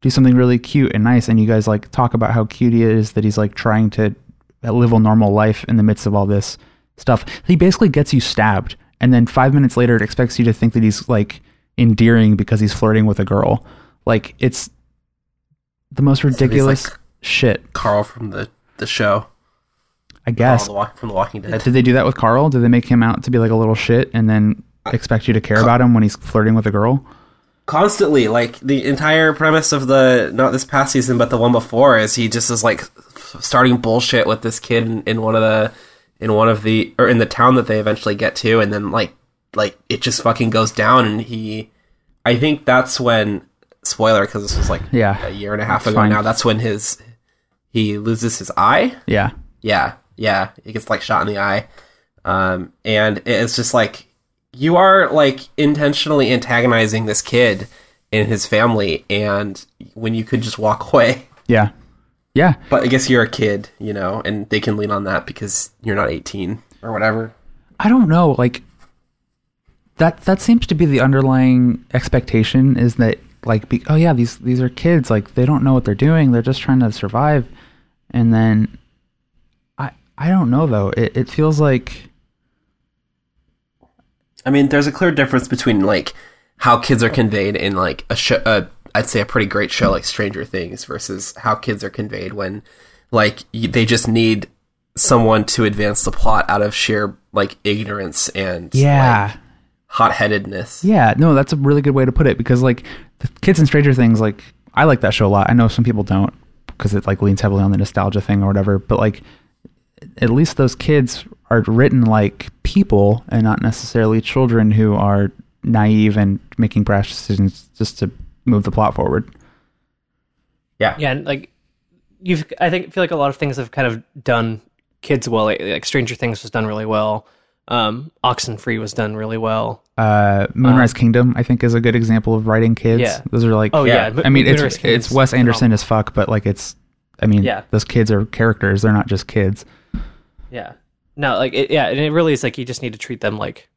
do something really cute and nice and you guys like talk about how cute he is that he's like trying to uh, live a normal life in the midst of all this stuff he basically gets you stabbed and then five minutes later it expects you to think that he's like endearing because he's flirting with a girl. Like it's the most ridiculous like- shit. Carl from the the show. I guess. The from the walking dead. Did they do that with carl? Did they make him out to be like a little shit and then expect you to care about him when he's flirting with a girl? Constantly like the entire premise of the not this past season but the one before is he just is like starting bullshit with this kid in, in one of the in one of the or in the town that they eventually get to and then like like it just fucking goes down and he i think that's when spoiler because this was like Yeah. a year and a half ago fine. now that's when his he loses his eye yeah yeah, yeah. He gets like shot in the eye. Um, and it's just like you are like intentionally antagonizing this kid and his family and when you could just walk away. yeah yeah But I guess you're a kid, you know, and they can lean on that because you're not 18 or whatever. I don't know, like that that seems to be the underlying expectation is that like be, oh yeah, these these are kids, like they don't know what they're doing, they're just trying to survive. And then I I don't know though. It it feels like I mean, there's a clear difference between like how kids are conveyed in like a show, uh, I'd say a pretty great show like Stranger Things versus how kids are conveyed when like they just need someone to advance the plot out of sheer like ignorance and yeah. like, hot-headedness. Yeah, no, that's a really good way to put it because like the kids in Stranger Things, like I like that show a lot. I know some people don't because it like leans heavily on the nostalgia thing or whatever, but like at least those kids are written like people and not necessarily children who are naive and making brash decisions just to move the plot forward. Yeah. Yeah, and like you've, I think feel like a lot of things have kind of done kids well. Like, like Stranger Things was done really well. Um, Oxenfree was done really well. Uh, Moonrise Kingdom, I think, is a good example of writing kids. Yeah. Those are like, Oh Yeah. yeah, I mean, it's Moonrise Kingdom's it's Wes Anderson phenomenal. as fuck, but like it's, I mean, Yeah. those kids are characters. They're not just kids. Yeah. No, like it, yeah, and it really is like you just need to treat them like,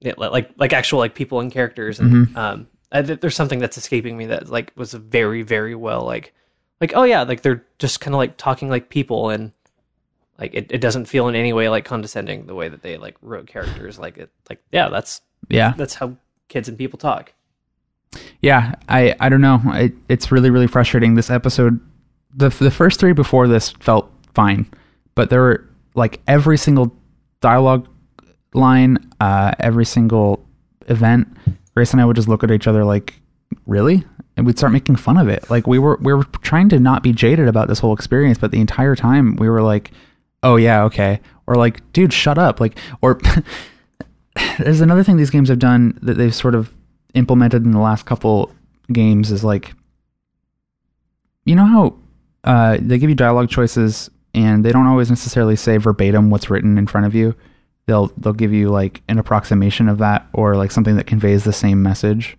yeah, like like actual like people and characters. And Mhm. um, I, there's something that's escaping me that like was very very well like, like oh yeah, like they're just kind of like talking like people and. Like it, it doesn't feel in any way like condescending the way that they like wrote characters. Like it, like yeah, that's Yeah. that's how kids and people talk. Yeah, I I don't know. It, it's really really frustrating. This episode, the the first three before this felt fine, but there were like every single dialogue line, uh, every single event. Grace and I would just look at each other like, really, and we'd start making fun of it. Like we were we were trying to not be jaded about this whole experience, but the entire time we were like, oh yeah, okay, or like, dude, shut up, like, or. there's another thing these games have done that they've sort of implemented in the last couple games is like you know how uh, they give you dialogue choices and they don't always necessarily say verbatim what's written in front of you they'll they'll give you like an approximation of that or like something that conveys the same message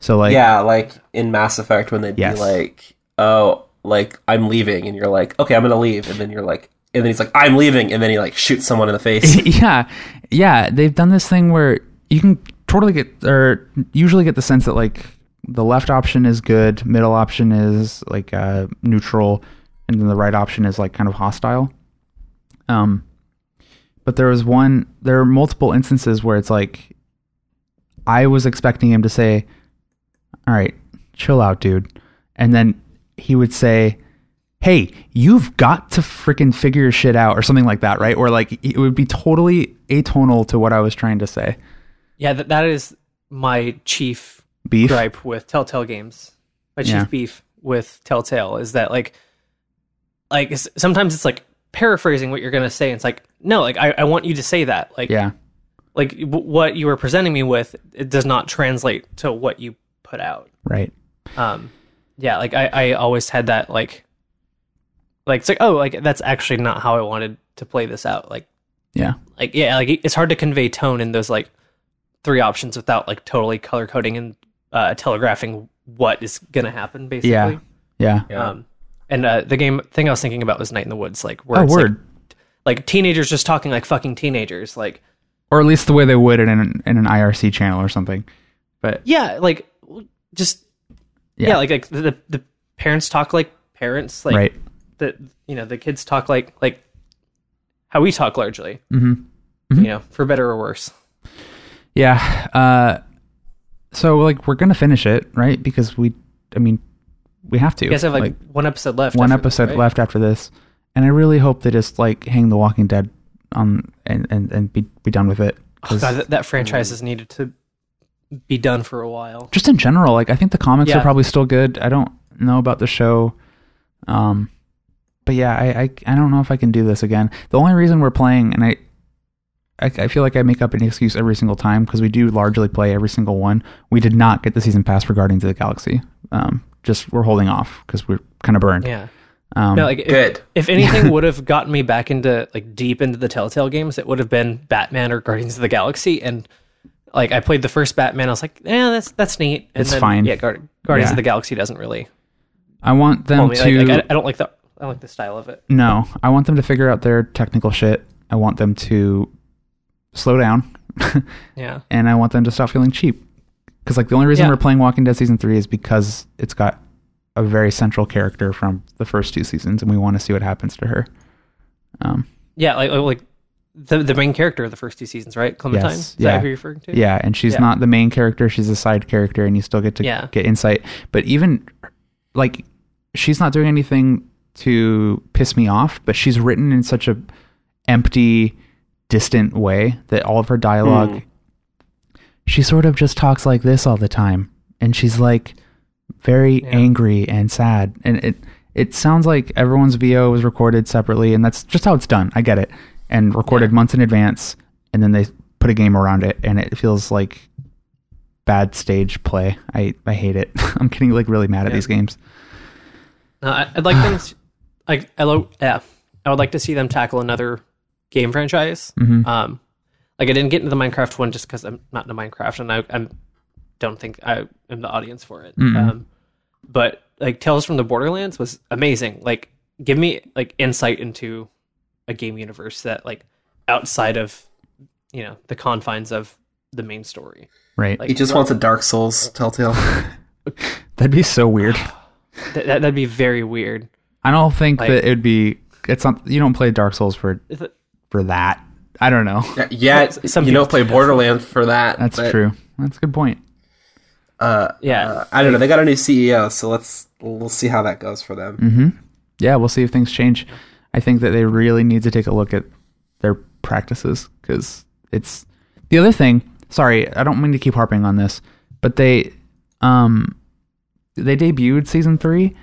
so like yeah, like in Mass Effect when they'd Yes. be like, "Oh, like I'm leaving," and you're like, "Okay, I'm gonna leave," and then you're like, and then he's like, "I'm leaving," and then he like shoots someone in the face. yeah yeah they've done this thing where you can totally get or usually get the sense that like the left option is good middle option is like uh neutral and then the right option is like kind of hostile um but there was one there are multiple instances where it's like i was expecting him to say all right chill out dude and then he would say hey, you've got to freaking figure your shit out or something like that, right? Or like it would be totally atonal to what I was trying to say. Yeah, that, that is my chief Beef. gripe with Telltale games. My chief Yeah. beef with Telltale is that like, like sometimes it's like paraphrasing what you're gonna say. And it's like, no, like I, I want you to say that. Like, Yeah. like w- what you were presenting me with, it does not translate to what you put out. Right. Um, yeah, like I, I always had that like, like it's like oh, like that's actually not how I wanted to play this out. Like, Yeah. like yeah, like it's hard to convey tone in those like three options without like totally color coding and uh, telegraphing what is gonna happen. Basically, Yeah. Yeah. Yeah. Um, and uh, the game thing I was thinking about was Night in the Woods, like where Oh, it's like- word. Like, teenagers just talking like fucking teenagers, like or at least the way they would in an, in an IRC channel or something. But yeah, like just Yeah. yeah, like like the the parents talk like parents, like right. The you know the kids talk like like how we talk largely, hmm you know, for better or worse. Yeah. Uh, so like we're gonna finish it, right? Because we, I mean, we have to. You guys have like, one episode left. one after this, episode right? left after this, and I really hope they just like hang The Walking Dead on and and, and be be done with it. Oh, God, that, that franchise has needed to be done for a while. just in general, like I think the comics Yeah. are probably still good. I don't know about the show, um, but yeah, I, I I don't know if I can do this again. The only reason we're playing, and I. I, I feel like I make up an excuse every single time because we do largely play every single one. We did not get the season pass for Guardians of the Galaxy. Um, just we're holding off because we're kind of burned. Yeah. Um, No, like if, Good. if anything would have gotten me back into like deep into the Telltale games, it would have been Batman or Guardians of the Galaxy. And like I played the first Batman, I was like, yeah, that's that's neat. And It's then, fine. Yeah, Guard- Guardians Yeah. of the Galaxy doesn't really. I want them pull me. to. Like, like, I, I don't like the I like the style of it. No, I want them to figure out their technical shit. I want them to slow down, Yeah. and I want them to stop feeling cheap. Because like the only reason Yeah. we're playing Walking Dead season three is because it's got a very central character from the first two seasons, and we want to see what happens to her. Um, Yeah, like like the the main character of the first two seasons, right? Clementine. Yes, Is yeah. that who you're referring to? yeah, and she's Yeah. not the main character; she's a side character, and you still get to Yeah. get insight. But even like, she's not doing anything to piss me off, but she's written in such a empty, distant way that all of her dialogue, Hmm. she sort of just talks like this all the time, and she's like very Yeah. angry and sad, and it it sounds like everyone's VO was recorded separately, and that's just how it's done. I get it, and recorded Yeah. months in advance, and then they put a game around it, and it feels like bad stage play. I I hate it. I'm getting like really mad at these games. Uh, I'd like them. To, like, I lo- yeah, I would like to see them tackle another game franchise. Mhm. Um, like I didn't get into the Minecraft one just because I'm not into Minecraft, and I I'm, don't think I am the audience for it. Um, but like Tales from the Borderlands was amazing. Like, give me like insight into a game universe that like outside of you know the confines of the main story. Right. Like He just wants a Dark Souls Telltale. That'd be so weird. that, that that'd be very weird. I don't think Like- that it'd be. It's not. You don't play Dark Souls for If it- for that. I don't know. Yeah, yeah Some you don't play. Borderlands for that. That's but, true. That's a good point. Uh, Yeah. uh, I don't know. They got a new CEO, so let's we'll see how that goes for them. hmm Yeah, we'll see if things change. I think that they really need to take a look at their practices because it's the other thing. Sorry, I don't mean to keep harping on this, but they um they debuted season three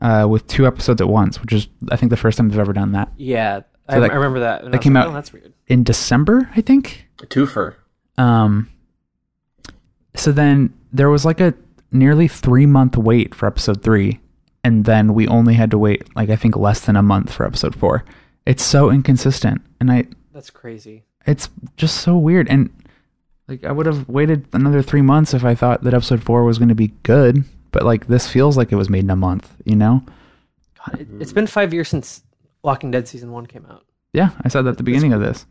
uh, with two episodes at once, which is I think the first time they've ever done that Yeah, I, that- I remember that. that came like, out- Oh, that's weird. in December, I think. A twofer. Um, so then there was like a nearly three month wait for episode three, and then we only had to wait like I think less than a month for episode four. It's so inconsistent, and I That's crazy. it's just so weird. And like I would have waited another three months if I thought that episode four was going to be good, but like this feels like it was made in a month. You know? God, it, it's been five years since Walking Dead season one came out. Yeah, I said that at the beginning of this.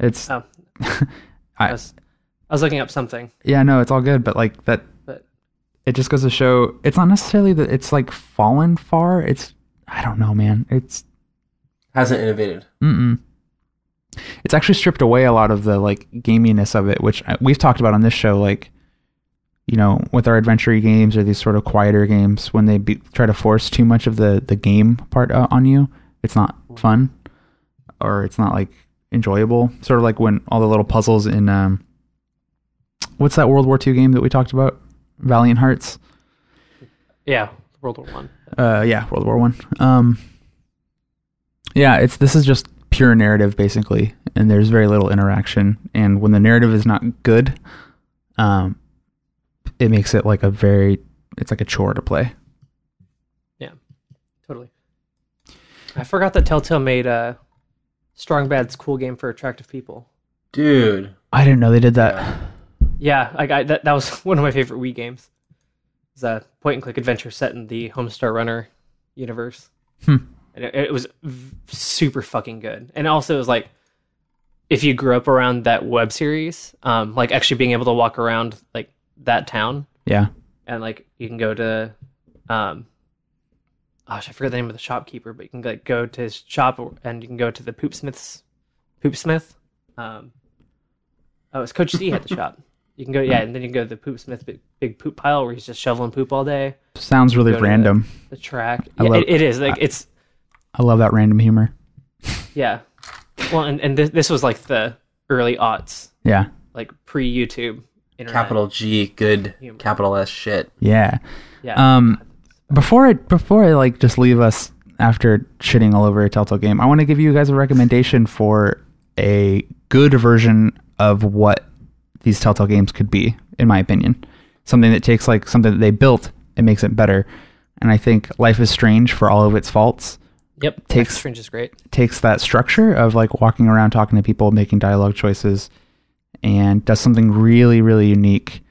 It's Oh, I I, was, I was looking up something, yeah, no, it's all good, but like that but it just goes to show it's not necessarily that it's like fallen far. It's I don't know, man. It's Hasn't innovated. Mm-mm. it's actually stripped away a lot of the like gaminess of it, which uh, we've talked about on this show. Like, you know, with our adventure games or these sort of quieter games, when they be, try to force too much of the the game part uh, on you, it's not fun or it's not like enjoyable. Sort of like when all the little puzzles in um, what's that World War II game that we talked about, Valiant Hearts. yeah, World War One. Uh, yeah, World War One. Um, yeah, it's this is just pure narrative basically, and there's very little interaction. And when the narrative is not good, um, it makes it like a very it's like a chore to play. Yeah, totally. I forgot that Telltale made uh, Strong Bad's cool game for attractive people. Dude. I didn't know they did that. Yeah, like I, that that was one of my favorite Wii games. It's a point and click adventure set in the Homestar Runner universe. Hmm. And it, it was v- super fucking good. And also it was like if you grew up around that web series, um, like actually being able to walk around like that town Yeah, and like you can go to um gosh, I forget the name of the shopkeeper, but you can like go to his shop and you can go to the poopsmith's poopsmith. Um oh it's Coach C had the shop. You can go yeah, and then you can go to the poopsmith big, big poop pile where he's just shoveling poop all day. sounds really to the- random. The track. I Yeah, love- it, it is. Like it's I love that random humor. yeah. Well and, and this, this was like the early aughts, Yeah, like pre YouTube internet. Capital G, good. Humor. Capital S shit. yeah. Yeah. Um, before I before I like just leave us after shitting all over a Telltale game, I want to give you guys a recommendation for a good version of what these Telltale games could be, in my opinion. Something that takes like something that they built and makes it better. And I think Life is Strange, for all of its faults, yep. takes- Life is Strange is great. takes that structure of like walking around talking to people, making dialogue choices, and does something really, really unique.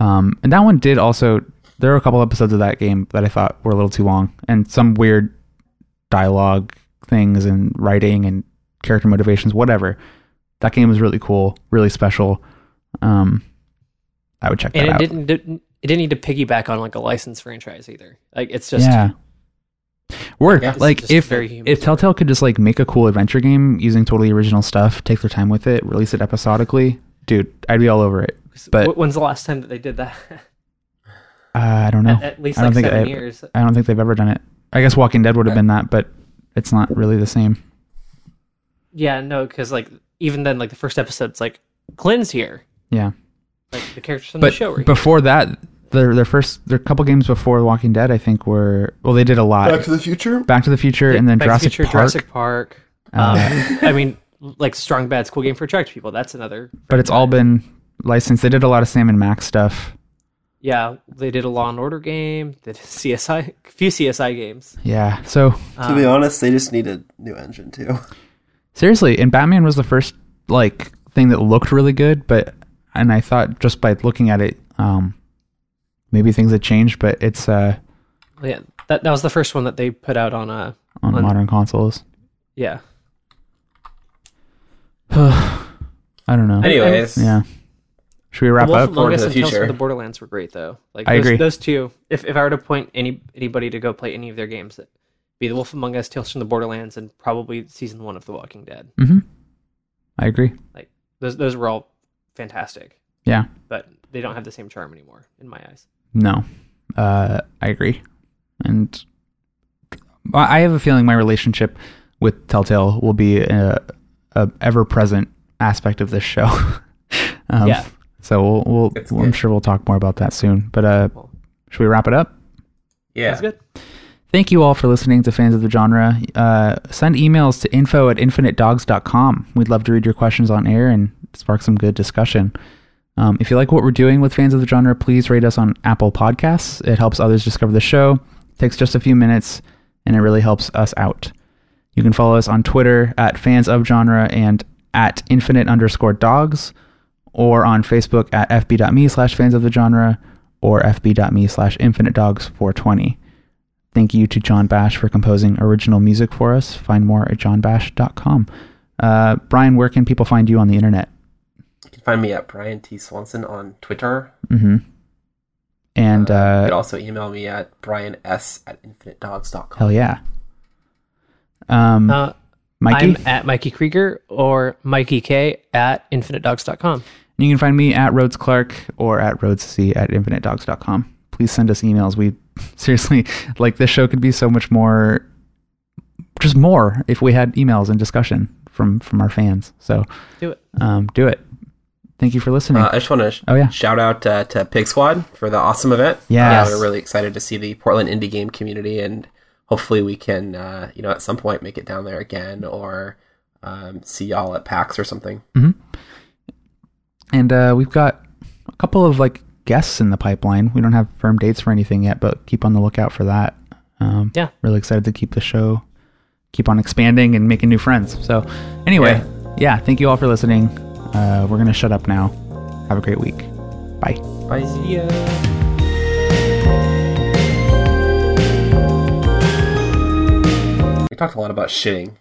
Um, and that one did also. There were a couple episodes of that game that I thought were a little too long, and some weird dialogue things and writing and character motivations, whatever. That game was really cool, really special. Um, I would check that and it out. didn't, didn't it didn't need to piggyback on like a licensed franchise either. Like it's just yeah. Work Yeah. like if if Telltale could just like make a cool adventure game using totally original stuff, take their time with it, release it episodically, dude, I'd be all over it. but- when's the last time that they did that? Uh, I don't know. at, at least I don't like think seven I- years. I don't think they've ever done it. I guess Walking Dead would have been that, but it's not really the same. Yeah, no, because like even then, like the first episode's like Clint's here, Yeah, like the characters from the but show. Were here. before that, their their first their couple games before Walking Dead, I think were well, they did a lot. Back to the Future? Back to the Future, and then Back to the Jurassic Future, Park. Jurassic Park. Um, I mean, like Strong Bad's cool game for attractive people. That's another. but it's all been licensed. They did a lot of Sam and Max stuff. yeah, they did a Law and Order game. They did CSI, a few CSI games. Yeah. So to be honest, they just need a new engine too. seriously, and Batman was the first like thing that looked really good, but and I thought just by looking at it, um, maybe things had changed, but it's uh Yeah, that that was the first one that they put out on uh on, On- modern consoles. yeah. I don't know. Anyways, Yeah. Should we wrap Wolf up? Among Forward to Us the and Tales from the Borderlands were great though. Like I those, agree. Those two, if if I were to point any anybody to go play any of their games, that be the Wolf Among Us, Tales from the Borderlands, and probably season one of The Walking Dead. Mm-hmm. I agree. Like those those were all fantastic, Yeah. but they don't have the same charm anymore in my eyes. No, uh, I agree, and I I have a feeling my relationship with Telltale will be a, a ever-present aspect of this show. um, Yeah. So we'll, we'll, It's I'm sure we'll talk more about that soon. But uh, should we wrap it up? yeah. That's good. Thank you all for listening to Fans of the Genre. Uh, send emails to info at infinitedogs.com. We'd love to read your questions on air and spark some good discussion. Um, if you like what we're doing with Fans of the Genre, please rate us on Apple Podcasts. It helps others discover the show. takes just a few minutes, and it really helps us out. You can follow us on Twitter at Fans of Genre and at infinite underscore dogs, or on Facebook at fb.me slash fans of the genre or fb.me slash infinite dogs 420. Thank you to John Bash for composing original music for us. Find more at johnbash.com. Uh, Brian, where can people find you on the internet? You can find me at Brian T Swanson on Twitter. hmm And you uh, could also email me at brians at infinitedogs.com. hell yeah. Um, Uh, Mikey, I'm at Mikey Krieger or Mikey K at infinitedogs.com. you can find me at Rhodes Clark or at RhodesC at infinitedogs.com. Please send us emails. We seriously like this show could be so much more, just more if we had emails and discussion from from our fans. So Do it. um, do it. Thank you for listening. Uh, I just want to sh- Oh, yeah. shout out uh, to Pig Squad for the awesome event. Yes. Uh, we're really excited to see the Portland indie game community, and hopefully we can, uh, you know, at some point make it down there again or um, see y'all at PAX or something. And uh, we've got a couple of like guests in the pipeline. We don't have firm dates for anything yet, but keep on the lookout for that. Um, Yeah. really excited to keep the show, keep on expanding and making new friends. So, anyway, yeah, thank you all for listening. Uh, we're gonna shut up now. Have a great week. Bye. Bye. Yeah. Talked a lot about shitting.